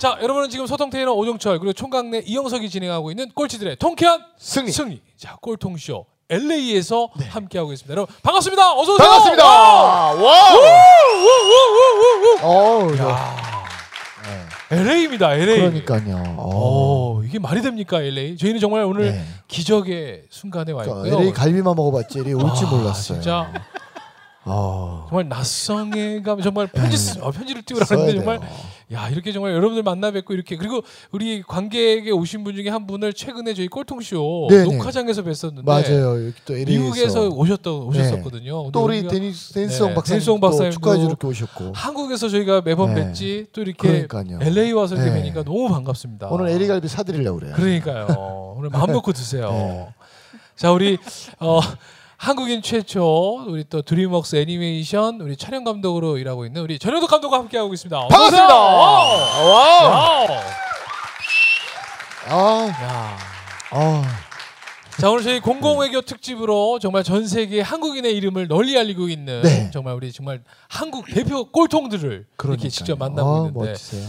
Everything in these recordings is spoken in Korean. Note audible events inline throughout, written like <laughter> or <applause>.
자, 여러분은 지금 소통 테이너 오종철 그리고 총각내 이영석이 진행하고 있는 꼴찌들의 통쾌한 승리. 승리. 자, 꼴통쇼 LA에서 함께하고 있습니다. 여러분 반갑습니다. 어서 오세요. 반갑습니다. 와! 와. 우 우 우우우우. 어우, 야. LA입니다. LA. 그러니까요. 어. 어, 이게 말이 됩니까, LA? 저희는 정말 오늘 네. 기적의 순간에 와 있고요. LA 갈비만 먹어봤지 LA 올지 아, 몰랐어요. 진짜 어. 정말 낯성에 가면 정말 편지 쓰, 어, 편지를 띄우라 써야 하는데 정말 돼요. 야 이렇게 정말 여러분들 만나 뵙고 이렇게 그리고 우리 관객에 오신 분 중에 한 분을 최근에 저희 꼴통쇼 네네. 녹화장에서 뵀었는데 맞아요. 여기 또 LA에서 미국에서 오셨다 오셨었거든요. 또 우리 데니스 데니스송 네, 박사님 또 박사님도 축하해 주러 오셨고 한국에서 저희가 매번 네. 뵀지 또 이렇게 그러니까요. LA 와서 이렇게 네. 뵈니까 너무 반갑습니다. 오늘 LA 갈비 사드리려고 그래요. 그러니까요. 오늘 마음 <laughs> 놓고 드세요. 네. 자 우리 어, 한국인 최초 우리 또 드림웍스 애니메이션 우리 촬영 감독으로 일하고 있는 우리 전용덕 감독과 함께 하고 있습니다. 반갑습니다. 와우. 와우. 와우. 아, 야. 아, 자 오늘 저희 공공외교 특집으로 정말 전 세계 한국인의 이름을 널리 알리고 있는 네. 정말 우리 정말 한국 대표 꼴통들을 그러니까요. 이렇게 직접 만나고 아, 있는데 멋지세요.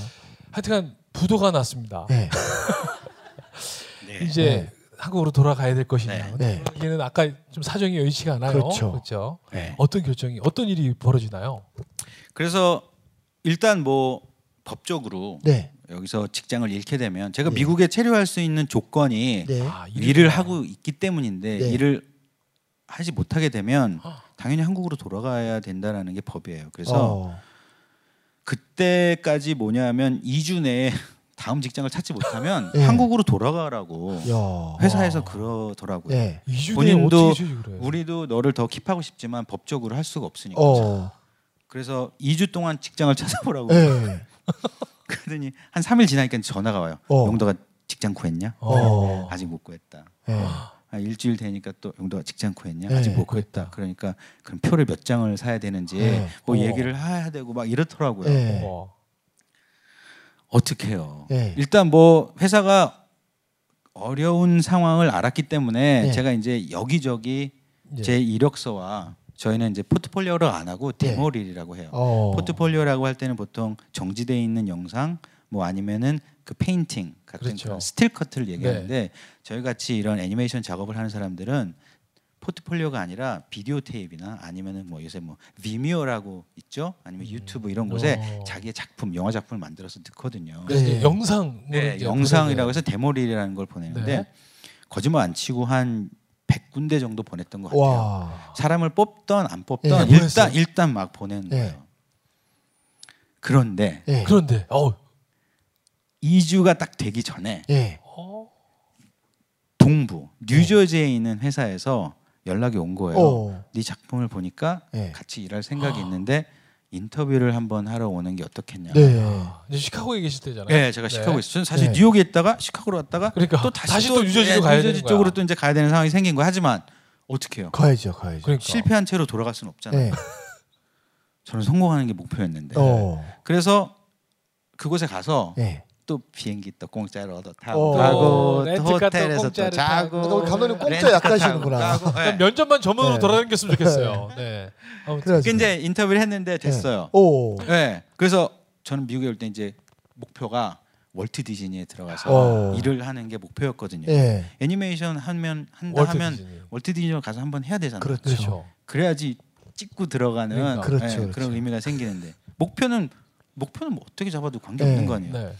하여튼간 부도가 났습니다. 네. <laughs> 이제 네. 한국으로 돌아가야 될 것이냐. 네. 네. 여기는 아까 좀 사정이 여의치가 않아요. 그렇죠. 그렇죠. 네. 어떤 결정이 어떤 일이 벌어지나요? 그래서 일단 뭐 법적으로 네. 여기서 직장을 잃게 되면 제가 네. 미국에 체류할 수 있는 조건이 네. 아, 일을 하고 있기 때문인데 네. 일을 하지 못하게 되면 아. 당연히 한국으로 돌아가야 된다라는 게 법이에요. 그래서 어. 그때까지 뭐냐면 2주 내에 다음 직장을 찾지 못하면 네. 한국으로 돌아가라고 야. 회사에서 그러더라고요. 네. 이주 본인도 해요? 우리도 너를 더 킵하고 싶지만 법적으로 할 수가 없으니까. 어. 그래서 2주 동안 직장을 <laughs> 찾아보라고 네. <laughs> 그러더니 한 3일 지나니까 전화가 와요. 어. 용도가 직장 구했냐? 어. 아직 못 구했다. 네. 한 일주일 되니까 또 용도가 직장 구했냐? 네. 아직 못 구했다. 그러니까 그럼 표를 몇 장을 사야 되는지 네. 뭐 어. 얘기를 해야 되고 막 이렇더라고요. 네. 어. 어떻게 해요? 네. 일단 뭐 회사가 어려운 상황을 알았기 때문에 네. 제가 이제 여기저기 예. 제 이력서와 저희는 이제 포트폴리오를 안 하고 네. demo reel이라고 해요. 어. 포트폴리오라고 할 때는 보통 정지돼 있는 영상 뭐 아니면은 그 painting 같은 그렇죠. 그런 스틸 커트를 얘기하는데 저희 같이 이런 애니메이션 작업을 하는 사람들은 포트폴리오가 아니라 비디오 테이프나 아니면은 뭐 요새 뭐 Vimeo라고 있죠 아니면 유튜브 이런 곳에 어. 자기의 작품 영화 작품을 만들어서 넣거든요. 이제 네. 영상 네, 영상이라고 해서 demo reel이라는 걸 보내는데 네. 거짓말 안 치고 한 100군데 정도 보냈던 것 같아요. 와. 사람을 뽑던 안 뽑던 네, 일단 보냈어요. 일단 막 보내는 네. 거예요. 그런데 네. 그런데 어. 2주가 딱 되기 전에 네. 어. 동부 뉴저지에 있는 회사에서 연락이 온 거예요. 어. 네 작품을 보니까 네. 같이 일할 생각이 있는데 인터뷰를 한번 하러 오는 게 어떻겠냐. 네. 이제 시카고에 계실 때잖아요. 네, 제가 시카고에 있어요. 사실 네. 뉴욕에 있다가 시카고로 왔다가 그러니까 또 다시, 다시 또 뉴저지로 가야 되는 뉴저지 거야. 쪽으로 또 이제 가야 되는 상황이 생긴 거예요. 하지만 어떻게 해요? 가야죠, 가야죠. 그러니까. 실패한 채로 돌아갈 수는 없잖아요. 네. <laughs> 저는 성공하는 게 목표였는데. 어. 그래서 그곳에 가서 네. 또 비행기 또 공짜로 또 타고 어. 가고 또또 호텔에서 또 자고. 우리 감독님 공짜 렌트카 약간 타고 하시는구나. 네. 면접만 전문으로 네. 돌아다녔으면 좋겠어요. 네. 아무튼 그래가지고. 그 이제 인터뷰를 했는데 됐어요. 오. 네. 그래서 저는 미국에 올 때 이제 목표가 월트 디즈니에 들어가서 어. 일을 하는 게 목표였거든요. 네. 애니메이션 하면 한다 월트 하면 디즈니. 월트 디즈니 가서 한번 해야 되잖아요. 그렇죠. 그렇죠. 그래야지 찍고 들어가는 그러니까. 그렇죠, 네, 그렇죠. 그런 의미가 생기는데 목표는 목표는 뭐 어떻게 잡아도 관계 네. 없는 거 아니에요. 네.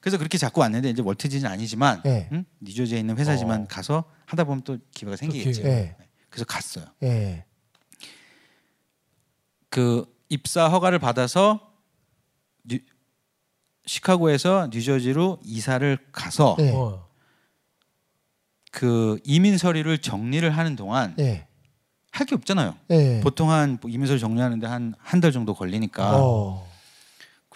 그래서 그렇게 자꾸 왔는데 이제 월트 디즈니 아니지만 네. 응? 뉴저지에 있는 회사지만 어. 가서 하다 보면 또 기회가 생기겠죠. 기회가. 네. 그래서 갔어요. 네. 그 입사 허가를 받아서 뉴, 시카고에서 뉴저지로 이사를 가서 네. 어. 그 이민 서류를 정리를 하는 동안 네. 할게 없잖아요. 네. 보통 한 이민 서류 정리하는데 한 한 달 정도 걸리니까. 어.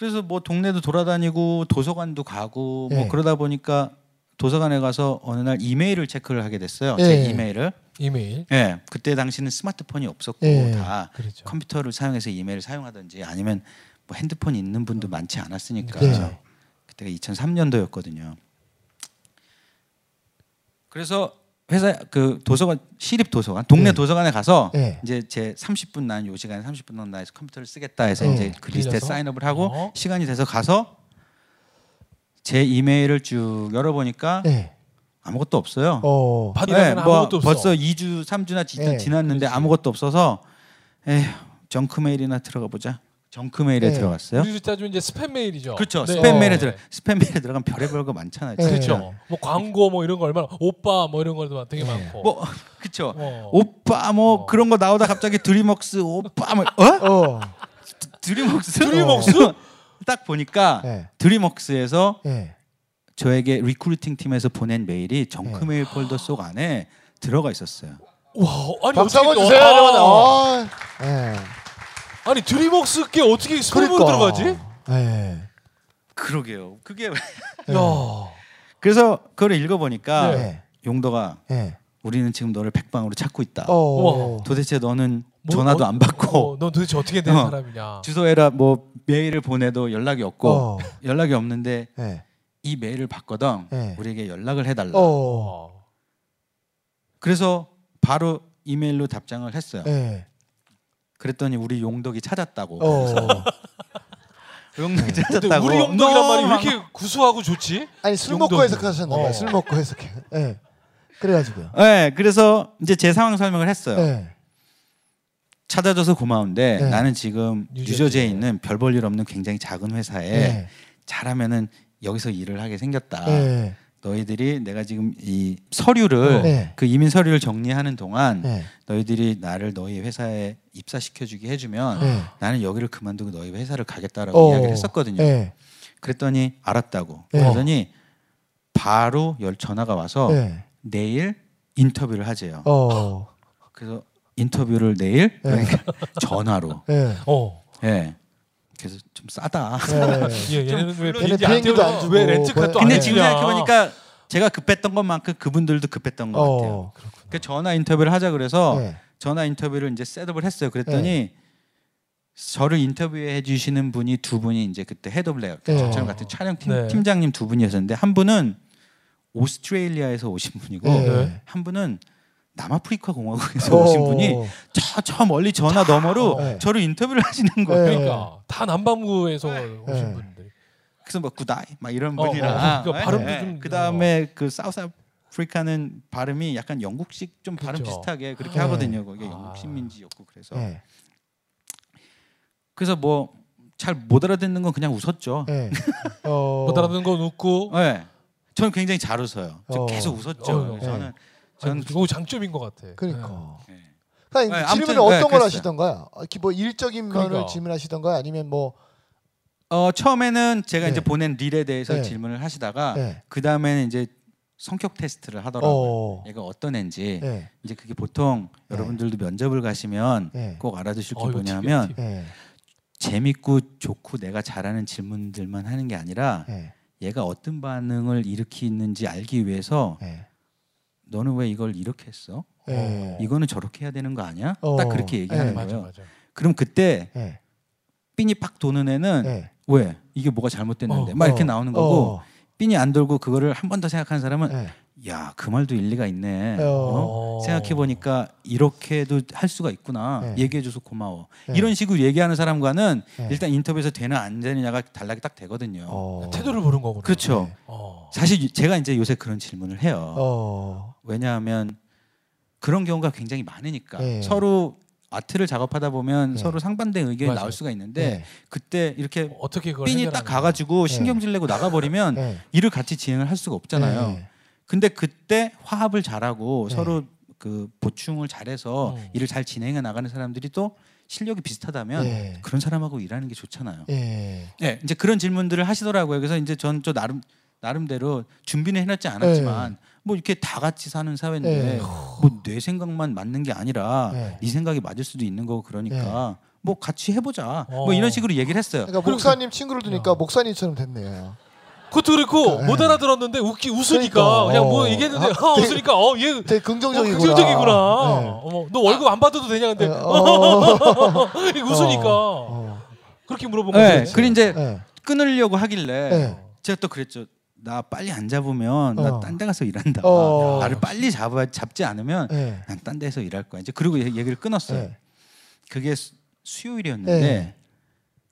그래서 뭐 동네도 돌아다니고 도서관도 가고 네. 뭐 그러다 보니까 도서관에 가서 어느 날 이메일을 체크를 하게 됐어요. 네. 제 이메일을. 이메일. 예. 그때 당시는 스마트폰이 없었고 네. 다 그렇죠. 컴퓨터를 사용해서 이메일을 사용하든지 아니면 뭐 핸드폰 있는 분도 많지 않았으니까 네. 그때가 2003년도였거든요. 그래서 회사 그 도서관 시립 도서관 동네 네. 도서관에 가서 네. 이제 제 30분 난 요 시간에 30분 동안 컴퓨터를 쓰겠다 해서 네. 이제 그 리스트에? sign up을 하고 어. 시간이 돼서 가서 제 이메일을 쭉 열어보니까 네. 아무것도 없어요. 어. 받으려면 뭐 아무것도 없어. 벌써 2주, 3주나 지, 네, 지났는데 그렇지. 아무것도 없어서 에휴, junk mail이나 들어가 보자. junk mail에 네. 들어갔어요. 우리로 따지면 이제 스팸 메일이죠. 그렇죠. 네. 스팸 메일에 어. 들어 스팸 메일에 들어가면 별의별 거 많잖아요. 네. 그렇죠. 뭐 광고 뭐 이런 거 얼마나 오빠 뭐 이런 것도 되게 네. 많고. 뭐 <laughs> 그렇죠. 어. 오빠 뭐 어. 그런 거 나오다 갑자기 드림웍스 오빠 뭐 어? 어. 드림웍스? 드림웍스? <laughs> 딱 보니까 네. 드림웍스에서 네. 저에게 recruiting 팀에서 보낸 메일이 junk 네. 메일 폴더 속 안에 들어가 있었어요. 와, 아니 박수 어떻게 한번 또- 주세요, 아, 여러분. 아니 드림웍스께 어떻게 스팸으로 그러니까. 들어가지? 네. 그러게요. 그게 네. 야. 그래서 그걸 읽어보니까 네. 용도가 네. 우리는 지금 너를 백방으로 찾고 있다. 어. 도대체 너는 뭐, 전화도 어, 안 받고 어, 넌 도대체 어떻게 된 어. 사람이냐? 주소에라 뭐 메일을 보내도 연락이 없고 어. 연락이 없는데 네. 이 메일을 받거든 네. 우리에게 연락을 해달라. 어. 어. 그래서 바로 이메일로 답장을 했어요. 네. 그랬더니 우리 용덕이 찾았다고. 어. <laughs> 용덕이 근데 찾았다고. 우리 용덕이란 말이 왜 이렇게 구수하고 좋지? 아니 술. 먹고 해석하셨나 봐요. 어. 술 먹고 해석해. 네. 그래가지고요. 네, 그래서 이제 제 상황 설명을 했어요. 네. 찾아줘서 고마운데 네. 나는 지금 뉴저지에. 뉴저지에 있는 별 볼 일 없는 굉장히 작은 회사에 네. 잘하면은 여기서 일을 하게 생겼다. 네. 너희들이 내가 지금 이 서류를 네. 그 이민 서류를 정리하는 동안 네. 너희들이 나를 너희 회사에 입사시켜 주게 해주면 네. 나는 여기를 그만두고 너희 회사를 가겠다라고 어. 이야기를 했었거든요. 네. 그랬더니 알았다고. 네. 그러더니 바로 열 전화가 와서 네. 내일 인터뷰를 하재요. 어. 그래서 인터뷰를 내일 네. 그러니까 전화로. 네. 어. 예. 그래서 좀 싸다. 네. <laughs> 예, 얘네는 왜 비행기 얘네 안 비행기도 태워? 안 주고 왜 렌트카 또안 근데 네. 지금 해주냐? 생각해 보니까 제가 급했던 것만큼 그분들도 급했던 것 같아요. 어. 그 전화 인터뷰를 하자 그래서 네. 전화 인터뷰를 이제 셋업을 했어요. 그랬더니 저를 인터뷰해 주시는 분이 두 분이 이제 그때 head of layout 네. 저처럼 같은 촬영 팀 네. 팀장님 두 분이었는데 한 분은 오스트레일리아에서 오신 분이고 네. 한 분은 남아프리카 공화국에서 어. 오신 분이 저 저 멀리 전화 너머로 네. 저를 인터뷰를 하시는 거예요. 네. 그러니까 다 남반구에서 오신 네. 분들이. 그래서 뭐 G'day 막 이런 어, 분이라. 어, 그러니까 발음도 좀- 그 다음에 그 South Africa는 발음이 약간 영국식 좀 발음 그쵸. 비슷하게 그렇게 네. 하거든요. 거기 아. 영국 식민지였고 그래서 네. 그래서 뭐 잘 못 알아듣는 건 그냥 웃었죠. 네. 어. <laughs> 못 알아듣는 건 웃고. 네. 저는 굉장히 잘 웃어요. 저 어. 계속 웃었죠. 어, 저는 아니, 저는 그거 장점인 것 같아. 그러니까. 네. 그러니까 네, 아무튼, 어떤 네, 걸 그랬어요. 하시던가요? 어, 기- 뭐 일적인 면을 그러니까. 질문하시던가요? 아니면 뭐 어, 처음에는 제가 네. 이제 보낸 릴에 대해서 네. 질문을 하시다가 네. 그 다음에는 이제 성격 테스트를 하더라고요. 어. 얘가 어떤 애인지 네. 이제 그게 보통 네. 여러분들도 면접을 가시면 네. 꼭 알아두실 게 어, 뭐냐면. 네. 재밌고 좋고 내가 잘하는 질문들만 하는 게 아니라 네. 얘가 어떤 반응을 일으키는지 알기 위해서 네. 너는 왜 이걸 이렇게 했어? 네. 이거는 저렇게 해야 되는 거 아니야? 어. 딱 그렇게 얘기하는 네. 맞아 거예요. 맞아. 그럼 그때 네. 삔이 팍 도는 애는 네. 왜 이게 뭐가 잘못됐는데 어. 막 이렇게 어. 나오는 거고 어. 삔이 안 돌고 그거를 한 번 더 생각하는 사람은 네. 야그 말도 일리가 있네. 어. 어? 생각해 보니까 이렇게도 할 수가 있구나. 네. 얘기해줘서 고마워. 네. 이런 식으로 얘기하는 사람과는 네. 일단 인터뷰에서 되나 안 되느냐가 달라게 딱 되거든요. 어. 태도를 보는 거구나. 그렇죠. 사실 제가 이제 요새 그런 질문을 해요. 어. 왜냐하면 그런 경우가 굉장히 많으니까 네. 서로 아트를 작업하다 보면 네. 서로 상반된 의견이 맞아요. 나올 수가 있는데 네. 그때 이렇게 어떻게 삔이 딱 가가지고 네. 신경질 내고 나가버리면 네. 일을 같이 진행을 할 수가 없잖아요. 네. 근데 그때 화합을 잘하고 네. 서로 그 보충을 잘해서 음. 일을 잘 진행해 나가는 사람들이 또 실력이 비슷하다면 네. 그런 사람하고 일하는 게 좋잖아요. 네. 네, 이제 그런 질문들을 하시더라고요. 그래서 이제 전 저 나름 나름대로 준비는 해놨지 않았지만 뭐 이렇게 다 같이 사는 사회인데 네. 뭐내 생각만 맞는 게 아니라 네. 네. 생각이 맞을 수도 있는 거고 그러니까 뭐 같이 해보자. 어. 뭐 이런 식으로 얘기를 했어요. 그러니까 목사님 친구를 두니까 목사님처럼 됐네요. 그것도 그렇고 네. 못 알아들었는데 웃기 웃으니까 그러니까. 그냥 뭐 어. 얘기했는데 아, 어, 되게- 웃으니까 어얘 되게 어, 긍정적이구나. 긍정적이구나. 네. 어머, 너 월급 안 받아도 되냐 근데 네. <laughs> 어. 웃으니까 어. 그렇게 물어본 네, 거죠. 그리고 이제 네. 끊으려고 하길래 네. 제가 또 그랬죠. 나 빨리 안 잡으면 어. 나딴 데 가서 일한다. 어. 나를 빨리 잡아 잡지 않으면 네. 난딴 데서 일할 거야. 이제 그리고 얘- 얘기를 끊었어요. 네. 그게 수, 수요일이었는데 네.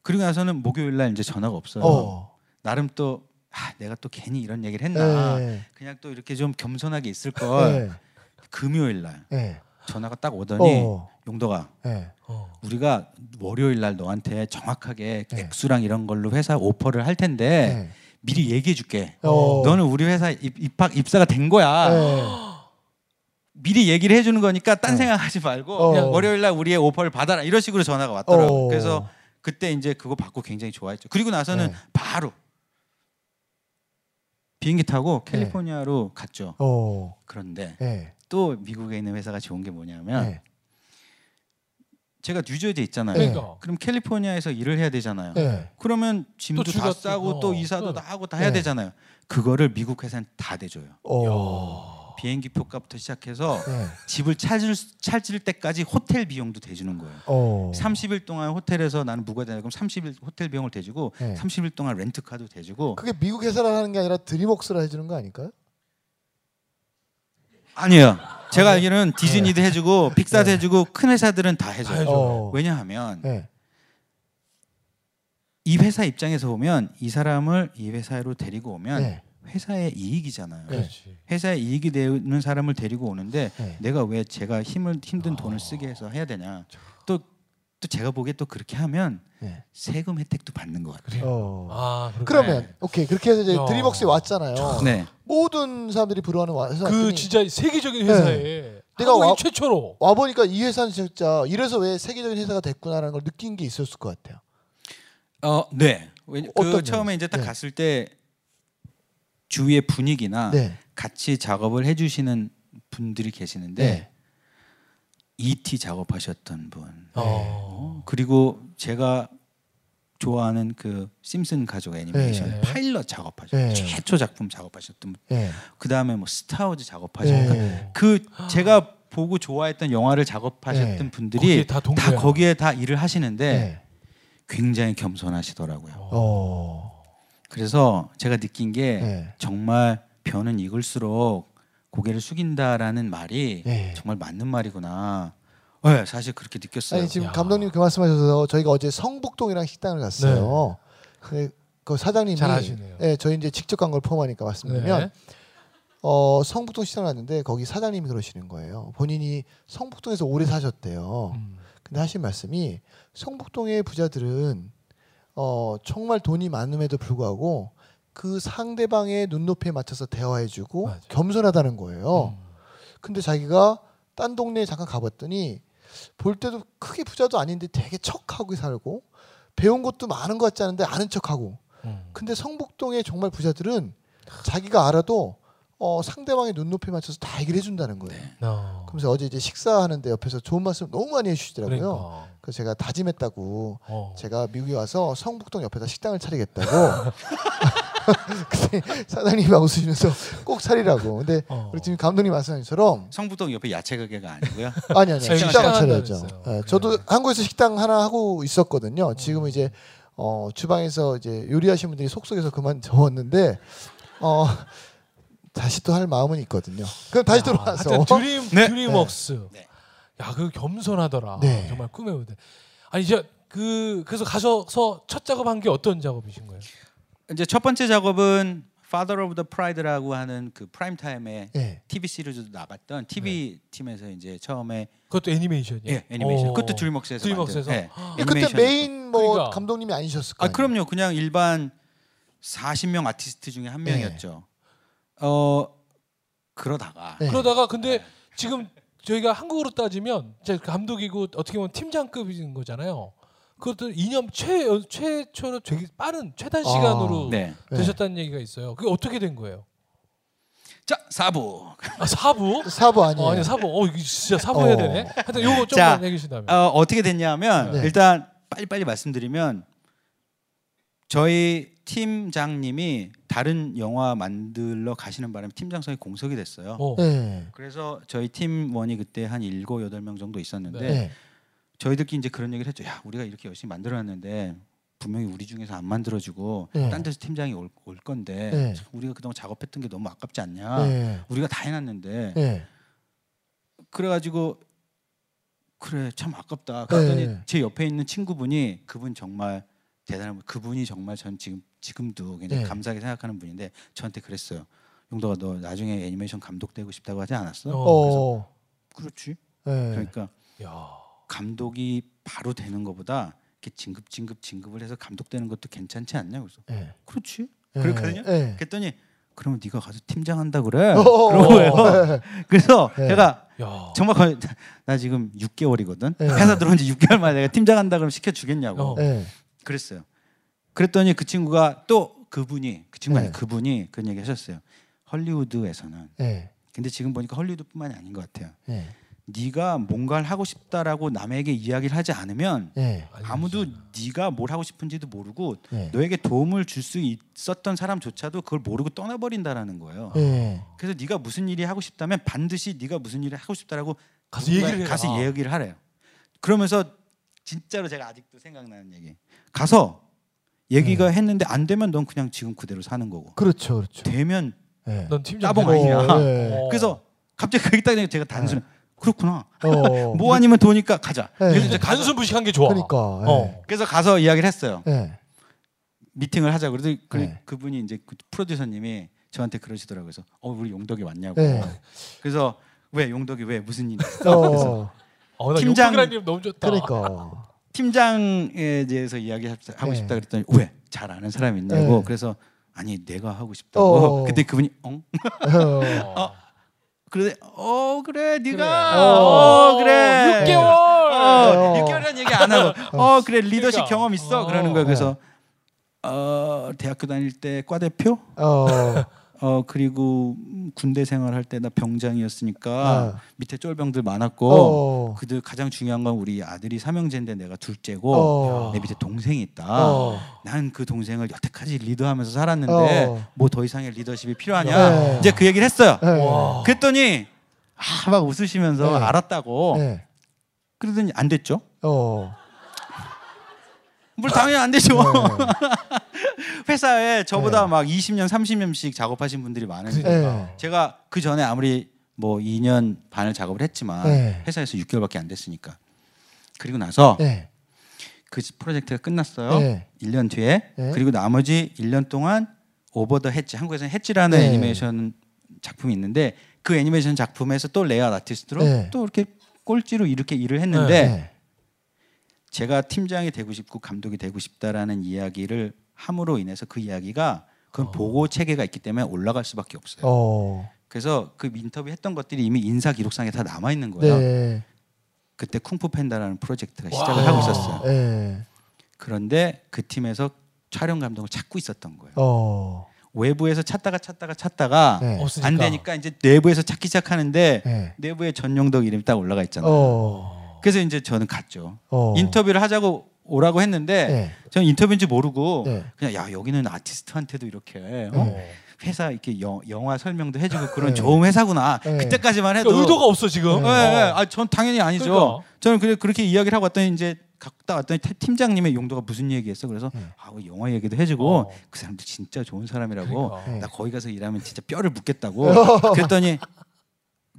그리고 나서는 목요일 날 이제 전화가 없어요. 어. 나름 또 아, 내가 또 괜히 이런 얘기를 했나. 네. 그냥 또 이렇게 좀 겸손하게 있을 걸. 네. 금요일 날 네. 전화가 딱 오더니 어. 용덕아 네. 어. 우리가 월요일 날 너한테 정확하게 네. 액수랑 이런 걸로 회사 오퍼를 할 텐데 네. 미리 얘기해 줄게. 어. 너는 우리 회사 입, 입학 입사가 된 거야. 네. 미리 얘기를 해주는 거니까 딴 네. 생각하지 말고 어. 월요일 날 우리의 오퍼를 받아라 이런 식으로 전화가 왔더라고. 어. 그래서 그때 이제 그거 받고 굉장히 좋아했죠. 그리고 나서는 네. 바로 비행기 타고 캘리포니아로 갔죠. 어. 그런데 네. 또 미국에 있는 회사가 좋은 게 뭐냐면 네. 제가 뉴저지에 있잖아요. 네. 그러니까 그럼 캘리포니아에서 일을 해야 되잖아요. 네. 그러면 짐도 또 다 싸고 또- 또 어. 이사도 어. 다 하고 다 해야 네. 되잖아요. 그거를 미국 회사는 다 대줘요. 어. 비행기 표값부터 시작해서 네. 집을 찾을 찾을 때까지 호텔 비용도 대주는 거예요. 어. 30일 동안 호텔에서 나는 무가 되나 그럼 30일 호텔 비용을 대주고 네. 30일 동안 렌트카도 대주고 그게 미국 회사라 하는 게 아니라 드림웍스라 해주는 거 아닐까요? 아니에요. 제가 알기로는 디즈니도 해주고 픽사도 네. 해주고 큰 회사들은 다 해줘요. 해줘요. 어. 왜냐하면 네. 이 회사 입장에서 보면 이 사람을 이 회사로 데리고 오면 네. 회사의 이익이잖아요. 네. 그렇지. 회사에 이익이 되는 사람을 데리고 오는데 네. 내가 왜 제가 힘을 힘든 돈을 쓰게 해서 해야 되냐? 또또 제가 보기에 또 그렇게 하면 네. 세금 혜택도 받는 것 같아요. 어. 아. 그러면 오케이 그렇게 해서 이제 야. 드림웍스에 왔잖아요. 네. 모든 사람들이 부러워하는 와- 회사 그 왔더니 진짜 세계적인 회사에 내가 한국인 와- 최초로 와 보니까 이 회사는 진짜 이래서 왜 세계적인 회사가 됐구나라는 걸 느낀 게 있었을 것 같아요. 어, 네. 왜- 어떤 그 처음에 이제 딱 네. 갔을 때 주위의 분위기나 네. 같이 작업을 해주시는 분들이 계시는데 네. ET 작업하셨던 분, 어. 어, 그리고 제가 좋아하는 그 심슨 가족 애니메이션 네. 파일럿 작업하셨던 네. 최초 작품 작업하셨던 분, 네. 그 다음에 뭐 스타워즈 작업하셨던 네. 그 제가 보고 좋아했던 영화를 작업하셨던 네. 분들이 다. 다 거기에 다 일을 하시는데 네. 굉장히 겸손하시더라고요. 어. 그래서 제가 느낀 게 네. 정말 변은 익을수록 고개를 숙인다라는 말이 네. 정말 맞는 말이구나. 네, 사실 그렇게 느꼈어요. 아니 지금 야. 감독님 그 말씀하셔서 저희가 어제 성북동이랑 식당을 갔어요. 근데 그 사장님이 잘 아시네요. 네, 저희 이제 직접 간 걸 포함하니까 말씀드리면 네. 어, 성북동 시장 갔는데 거기 사장님이 그러시는 거예요. 본인이 성북동에서 오래 사셨대요. 음. 근데 하신 말씀이 성북동의 부자들은 어, 정말 돈이 많음에도 불구하고 그 상대방의 눈높이에 맞춰서 대화해주고 맞아. 겸손하다는 거예요. 음. 근데 자기가 딴 동네에 잠깐 가봤더니 볼 때도 크게 부자도 아닌데 되게 척하고 살고 배운 것도 많은 것 같지 않은데 아는 척하고 음. 근데 성북동의 정말 부자들은 자기가 알아도 어, 상대방의 눈높이에 맞춰서 다 얘기를 해준다는 거예요. 어. 그러면서 어제 이제 식사하는데 옆에서 좋은 말씀 너무 많이 해주시더라고요. 그러니까. 그래서 제가 다짐했다고 어. 제가 미국에 와서 성북동 옆에다 식당을 차리겠다고. <laughs> <laughs> 근데 사장님이 막 웃으시면서 꼭 차리라고. 근데 어. 우리 지금 감독님 말씀하신 것처럼 성북동 옆에 야채 가게가 아니고요. <laughs> 아니 아니 식당을 식당 차려야죠. 했어요. 저도. 한국에서 식당 하나 하고 있었거든요. 지금 은 이제 어, 주방에서 이제 요리하시는 분들이 속속에서 그만 <laughs> 적었는데 어, 다시 또 할 마음은 있거든요. 그럼 다시 하여튼 드림 네. 드림웍스. 네. 야, 그 겸손하더라. 네. 정말 꿈의 무대. 아니 이제 그 그래서 가셔서 첫 작업한 게 어떤 작업이신 거예요? 이제 첫 번째 작업은 Father of the Pride라고 하는 그 프라임 타임에 예. TV 시리즈도 나갔던 TV 팀에서 이제 처음에 그것도 애니메이션이에요. 예, 애니메이션. 어. 그것도 드림웍스에서 드림웍스에서? 만든, 예, 근데 그때. 메인 뭐 그러니까. 감독님이 아니셨을 아 거예요. 그럼요. 그냥 일반 40명 아티스트 중에 한 네. 명이었죠. 어 그러다가 네. 그러다가 근데 지금 저희가 한국으로 따지면 제 감독이고 어떻게 보면 팀장급인 거잖아요. 그것도 2년 최 최초로 되게 빠른 최단 아. 시간으로 네. 네. 되셨다는 얘기가 있어요. 그게 어떻게 된 거예요? 자 사부. 아 사부? 사부 아니에요. 어, 아니 사부. 어 이거 진짜 사부 해야 어. 되네. 하여튼 요거 자, 좀만 얘기해 주신다면. 어, 어떻게 됐냐면 네. 일단 빨리빨리 말씀드리면 저희 팀장님이 다른 영화 만들러 가시는 바람에 팀장성이 공석이 됐어요. 어. 네. 그래서 저희 팀원이 그때 한 일곱 여덟 명 정도 있었는데 네. 저희들끼리 이제 그런 얘기를 했죠. 야, 우리가 이렇게 열심히 만들어놨는데 분명히 우리 중에서 안 만들어주고 네. 딴 데서 팀장이 올, 올 건데 네. 참 우리가 그동안 작업했던 게 너무 아깝지 않냐. 네. 우리가 다 해놨는데 네. 그래가지고 그래 참 아깝다. 그랬더니 네. 제 옆에 있는 친구분이 그분 정말 대단한 분. 그분이 정말 전 지금 지금도 굉장히 네. 감사하게 생각하는 분인데 저한테 그랬어요. 용도가 너 나중에 애니메이션 감독 되고 싶다고 하지 않았어? 어. 어. 그렇지. 네. 그러니까 야. 감독이 바로 되는 것보다 이렇게 진급 진급 진급을 해서 감독 되는 것도 괜찮지 않냐? 그래서 네. 그렇지. 네. 그렇거든요. 네. 그랬더니 그러면 네가 가서 팀장 한다 그래. 어. 그런 거예요. 그래서 네. 제가 야. 정말 거의 <laughs> 나 지금 6개월이거든. 네. 회사 들어온 지 6개월 만에 내가 팀장 한다 그러면 시켜 주겠냐고. 어. 네. 그랬어요. 그랬더니 그 친구가 또 그분이 그 친구 아니 네. 그분이 그런 얘기 하셨어요. 헐리우드에서는 네. 근데 지금 보니까 헐리우드뿐만이 아닌 것 같아요. 네. 네가 뭔가를 하고 싶다라고 남에게 이야기를 하지 않으면 네. 아무도 네가 뭘 하고 싶은지도 모르고 네. 너에게 도움을 줄 수 있었던 사람조차도 그걸 모르고 떠나버린다라는 거예요. 네. 그래서 네가 무슨 일이 하고 싶다면 반드시 네가 무슨 일을 하고 싶다라고 가서 얘기를 해라. 가서 얘기를 하래요. 그러면서 진짜로 제가 아직도 생각나는 얘기. 가서 얘기가 네. 했는데 안 되면 넌 그냥 지금 그대로 사는 거고. 그렇죠. 그렇죠. 되면 네. 넌 팀장. 따봉. 네. 어. 그래서 갑자기 그 얘기 딱 제가 단순히 그렇구나. 어. <laughs> 뭐 아니면 도니까 가자. 네. 그래서 이제 단순무식한 게 좋아. 그러니까. 어. 그래서 가서 이야기를 했어요. 네. 미팅을 하자. 그래서 그, 네. 그분이 이제 그 프로듀서님이 저한테 그러시더라고요. 그래서 어 우리 용덕이 왔냐고. 네. 그래서 왜 용덕이 왜 무슨 일이 있어? 그래서 어. 어, 나 팀장- 용덕이라는 이름 너무 좋다. 그러니까. 팀장에 대해서 이야기하고 네. 싶다 그랬더니 왜 잘 아는 사람이 있냐고. 네. 그래서 아니 내가 하고 싶다고. 어. 그때 그분이 엉 어. <laughs> 어. 그래 어 그래 네가 그래. 어, 그래 6개월. 어, 어. 6개월이라는 얘기 안 하고 <laughs> 어 그래 리더십 그러니까. 경험 있어 어. 그러는 거야 그래서 어 대학교 다닐 때 과대표 어. 어 그리고 음, 군대 생활할 때 나 병장이었으니까 아. 밑에 쫄병들 많았고 어. 그들 가장 중요한 건 우리 아들이 삼형제인데 내가 둘째고 어. 내 밑에 동생이 있다. 어. 난그 동생을 여태까지 리더하면서 살았는데 어. 뭐더 이상의 리더십이 필요하냐? 네. 이제 그 얘기를 했어요. 네. 와. 그랬더니 아, 막 웃으시면서 네. 알았다고. 네. 그러더니 안 됐죠. 어. 물 당연히 안 되죠. <laughs> 네. <laughs> 회사에 저보다 네. 막 20년, 30년씩 작업하신 분들이 많은데 네. 제가 그 전에 아무리 뭐 2년 반을 작업을 했지만 네. 회사에서 6개월밖에 안 됐으니까 그리고 나서 네. 그 프로젝트가 끝났어요. 네. 1년 뒤에 네. 그리고 나머지 1년 동안 Over the Hedge 한국에서는 헷지라는 네. 애니메이션 작품이 있는데 그 애니메이션 작품에서 또 레이아웃 아티스트로 네. 또 이렇게 꼴찌로 이렇게 일을 했는데 네. 제가 팀장이 되고 싶고 감독이 되고 싶다라는 이야기를 함으로 인해서 그 이야기가 그건 보고 체계가 있기 때문에 올라갈 수밖에 없어요. 어. 그래서 그 인터뷰 했던 것들이 이미 인사 기록상에 다 남아 있는 거예요. 네. 그때 쿵푸 팬다라는 프로젝트가 와. 시작을 하고 있었어요. 네. 그런데 그 팀에서 촬영 감독을 찾고 있었던 거예요. 어. 외부에서 찾다가 찾다가 찾다가 네. 안 되니까 이제 내부에서 찾기 시작하는데 네. 내부에 전용덕 이름이 딱 올라가 있잖아요. 어. 그래서 이제 저는 갔죠. 어. 인터뷰를 하자고 오라고 했는데 네. 저는 인터뷰인지 모르고 네. 그냥 야 여기는 아티스트한테도 이렇게 어? 어. 회사 이렇게 영, 영화 설명도 해주고 <laughs> 그런 네. 좋은 회사구나. 네. 그때까지만 해도 그러니까 의도가 없어 지금. 네, 어. 네. 아, 전 당연히 아니죠. 그러니까. 저는 그래, 그렇게 이야기를 하고 왔더니 이제 갔다 왔더니 태- 팀장님의 용도가 무슨 얘기했어? 그래서 네. 아, 뭐 영화 얘기도 해주고 어. 그 사람들 진짜 좋은 사람이라고 그러니까. 네. 나 거기 가서 일하면 진짜 뼈를 묻겠다고. <laughs> 그랬더니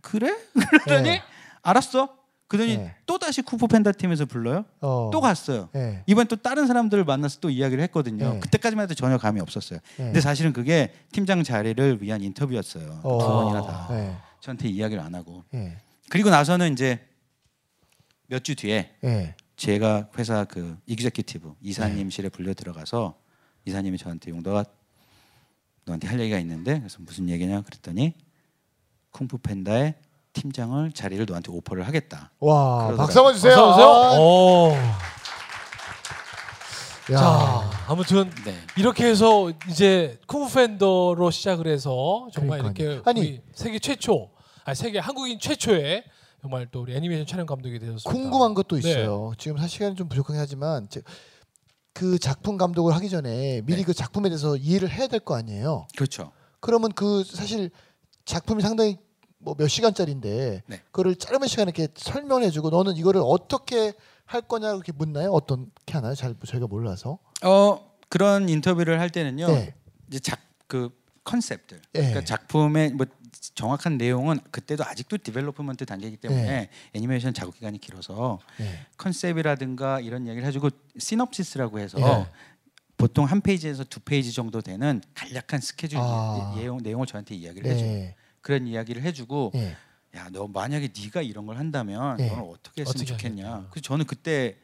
그래? <laughs> 그랬더니 네. 알았어. 그러더니 네. 또 다시 쿠퍼 팬다 팀에서 불러요. 어. 또 갔어요. 네. 이번 또 다른 사람들을 만나서 또 이야기를 했거든요. 네. 그때까지만 해도 전혀 감이 없었어요. 네. 근데 사실은 그게 팀장 자리를 위한 인터뷰였어요. 어. 두 번이나 다. 네. 저한테 이야기를 안 하고. 네. 그리고 나서는 이제 몇 주 뒤에 네. 제가 회사 그 네. 이사님실에 불려 들어가서 이사님이 저한테 용도가 너한테 할 얘기가 있는데 그래서 무슨 얘기냐 그랬더니 쿵푸 팬다의 팀장을 자리를 너한테 오퍼를 하겠다. 와. 박수 한번 주세요. 어서 오세요. 아, 어. 야. 자, 아무튼 네. 이렇게 해서 이제 쿵푸 팬더로 시작을 해서 정말 그러니까요. 이렇게 아니. 우리 세계 최초, 아니 세계 한국인 최초의 정말 또 우리 애니메이션 촬영 감독이 되었습니다. 궁금한 것도 네. 있어요. 지금 사실 시간이 좀 부족하긴 하지만 제- 그 작품 감독을 하기 전에 미리 네. 그 작품에 대해서 이해를 해야 될 거 아니에요. 그렇죠. 그러면 그 사실 작품이 상당히 뭐 몇 시간짜리인데 네. 그거를 짧은 시간에 이렇게 설명해주고 너는 이거를 어떻게 할 거냐 이렇게 묻나요? 어떻게 하나요? 잘 저희가 몰라서. 어 그런 인터뷰를 할 때는요. 네. 이제 작그 컨셉들. 네. 그러니까 작품의 뭐 정확한 내용은 그때도 아직도 development 단계이기 때문에 네. 애니메이션 작업 기간이 길어서 네. 컨셉이라든가 이런 얘기를 해주고 시놉시스라고 해서 네. 보통 한 페이지에서 두 페이지 정도 되는 간략한 스케줄 아. 예- 내용 내용을 저한테 이야기를 해줘요. 네. 그런 이야기를 해주고 네. 야너 만약에 네가 이런 걸 한다면 네. 너는 어떻게 했으면 어떻게 좋겠냐. 그래서 저는 그때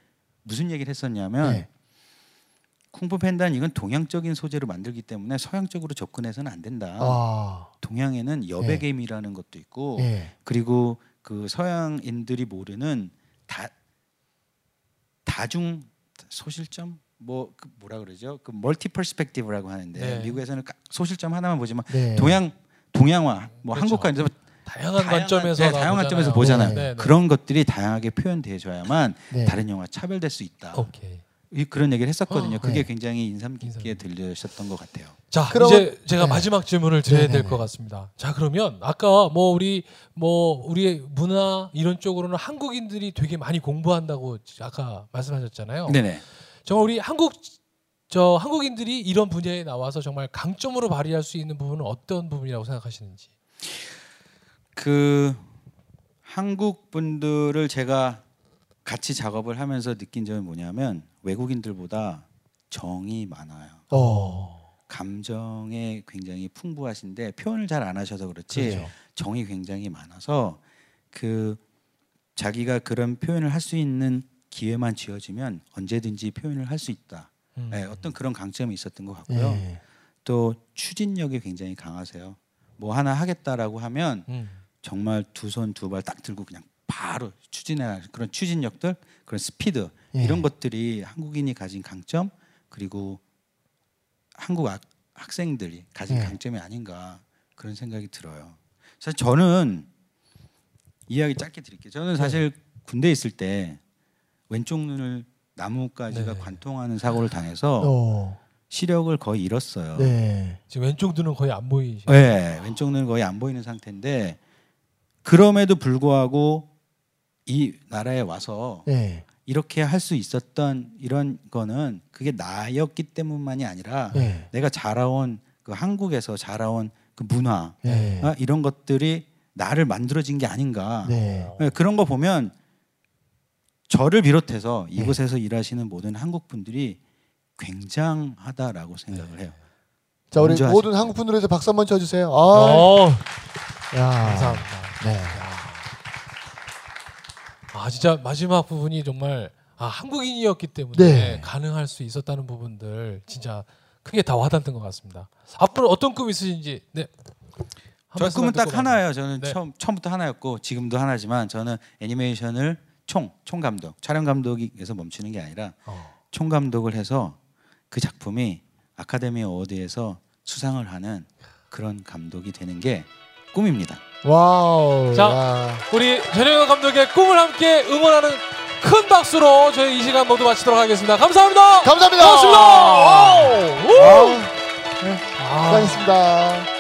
무슨 얘기를 했었냐면 네. 쿵푸 팬다는 이건 동양적인 소재로 만들기 때문에 서양적으로 접근해서는 안 된다. 아. 동양에는 여백 네. 의 미라는 것도 있고 네. 그리고 그 서양인들이 모르는 다 다중 소실점 뭐 그 뭐라 그러죠? 그 multi perspective라고 하는데 네. 미국에서는 까- 소실점 하나만 보지만 네. 동양 동양화 뭐 그렇죠. 한국과 이제 다양한 다양한- 관점에서 네, 다양한 관점에서 보잖아요. 네, 네. 그런 것들이 다양하게 표현돼줘야만 네. 다른 영화 차별될 수 있다. 오케이. 이- 그런 얘기를 했었거든요. 어, 그게 네. 굉장히 인상 깊게 인상 들리셨던 것 같아요. 자 그럼- 이제 제가 네. 마지막 질문을 드려야 될. 것 같습니다. 자 그러면 아까 뭐 우리 뭐 우리의 문화 이런 쪽으로는 한국인들이 되게 많이 공부한다고 아까 말씀하셨잖아요. 네네. 정말 우리 한국 저 한국인들이 이런 분야에 나와서 정말 강점으로 발휘할 수 있는 부분은 어떤 부분이라고 생각하시는지. 그 한국 분들을 제가 같이 작업을 하면서 느낀 점이 뭐냐면 외국인들보다 정이 많아요. 어. 감정에 굉장히 풍부하신데 표현을 잘 안 하셔서 그렇지 그렇죠. 정이 굉장히 많아서 그 자기가 그런 표현을 할 수 있는 기회만 지어지면 언제든지 표현을 할 수 있다. 음. 네, 어떤 그런 강점이 있었던 것 같고요. 네. 또 추진력이 굉장히 강하세요. 뭐 하나 하겠다라고 하면 음. 정말 두 손 두 발 딱 들고 그냥 바로 추진해 그런 추진력들 그런 스피드 예. 이런 것들이 한국인이 가진 강점 그리고 한국 학, 학생들이 가진 예. 강점이 아닌가 그런 생각이 들어요. 사실 저는 이야기 짧게 드릴게요. 저는 사실 군대에 있을 때 왼쪽 눈을 나무까지가 네. 관통하는 사고를 당해서 어. 시력을 거의 잃었어요. 네. 지금 왼쪽 눈은 거의 안 보이시죠? 네, 왼쪽 눈은 거의 안 보이는 상태인데 그럼에도 불구하고 이 나라에 와서 네. 이렇게 할 수 있었던 이런 거는 그게 나였기 때문만이 아니라 네. 내가 자라온 그 한국에서 자라온 그 문화 네. 아, 이런 것들이 나를 만들어진 게 아닌가 네. 네, 그런 거 보면 저를 비롯해서 이곳에서 일하시는 모든 한국 분들이 굉장하다라고 생각을 해요. 자 우리 모든 한국 분들에서 박수 한번 쳐주세요. 아, 어, 야. 감사합니다. 네. 야. 아 진짜 마지막 부분이 정말 아 한국인이었기 때문에 네. 가능할 수 있었다는 부분들 진짜 크게 다 와닿는 것 같습니다. 앞으로 어떤 꿈 있으신지 네. 한저 꿈은 딱 하나예요. 저는 네. 처음 처음부터 하나였고 지금도 하나지만 저는 애니메이션을 총 총 감독, 촬영 감독에서 멈추는 게 아니라 어. 총 감독을 해서 그 작품이 Academy Award에서 수상을 하는 그런 감독이 되는 게 꿈입니다. Wow. 자, 야. 우리 전용덕 감독의 꿈을 함께 응원하는 큰 박수로 저희 이 시간 모두 마치도록 하겠습니다. 감사합니다. 감사합니다. 고맙습니다. Wow. 우! 와우. 네, 아, 수고하셨습니다.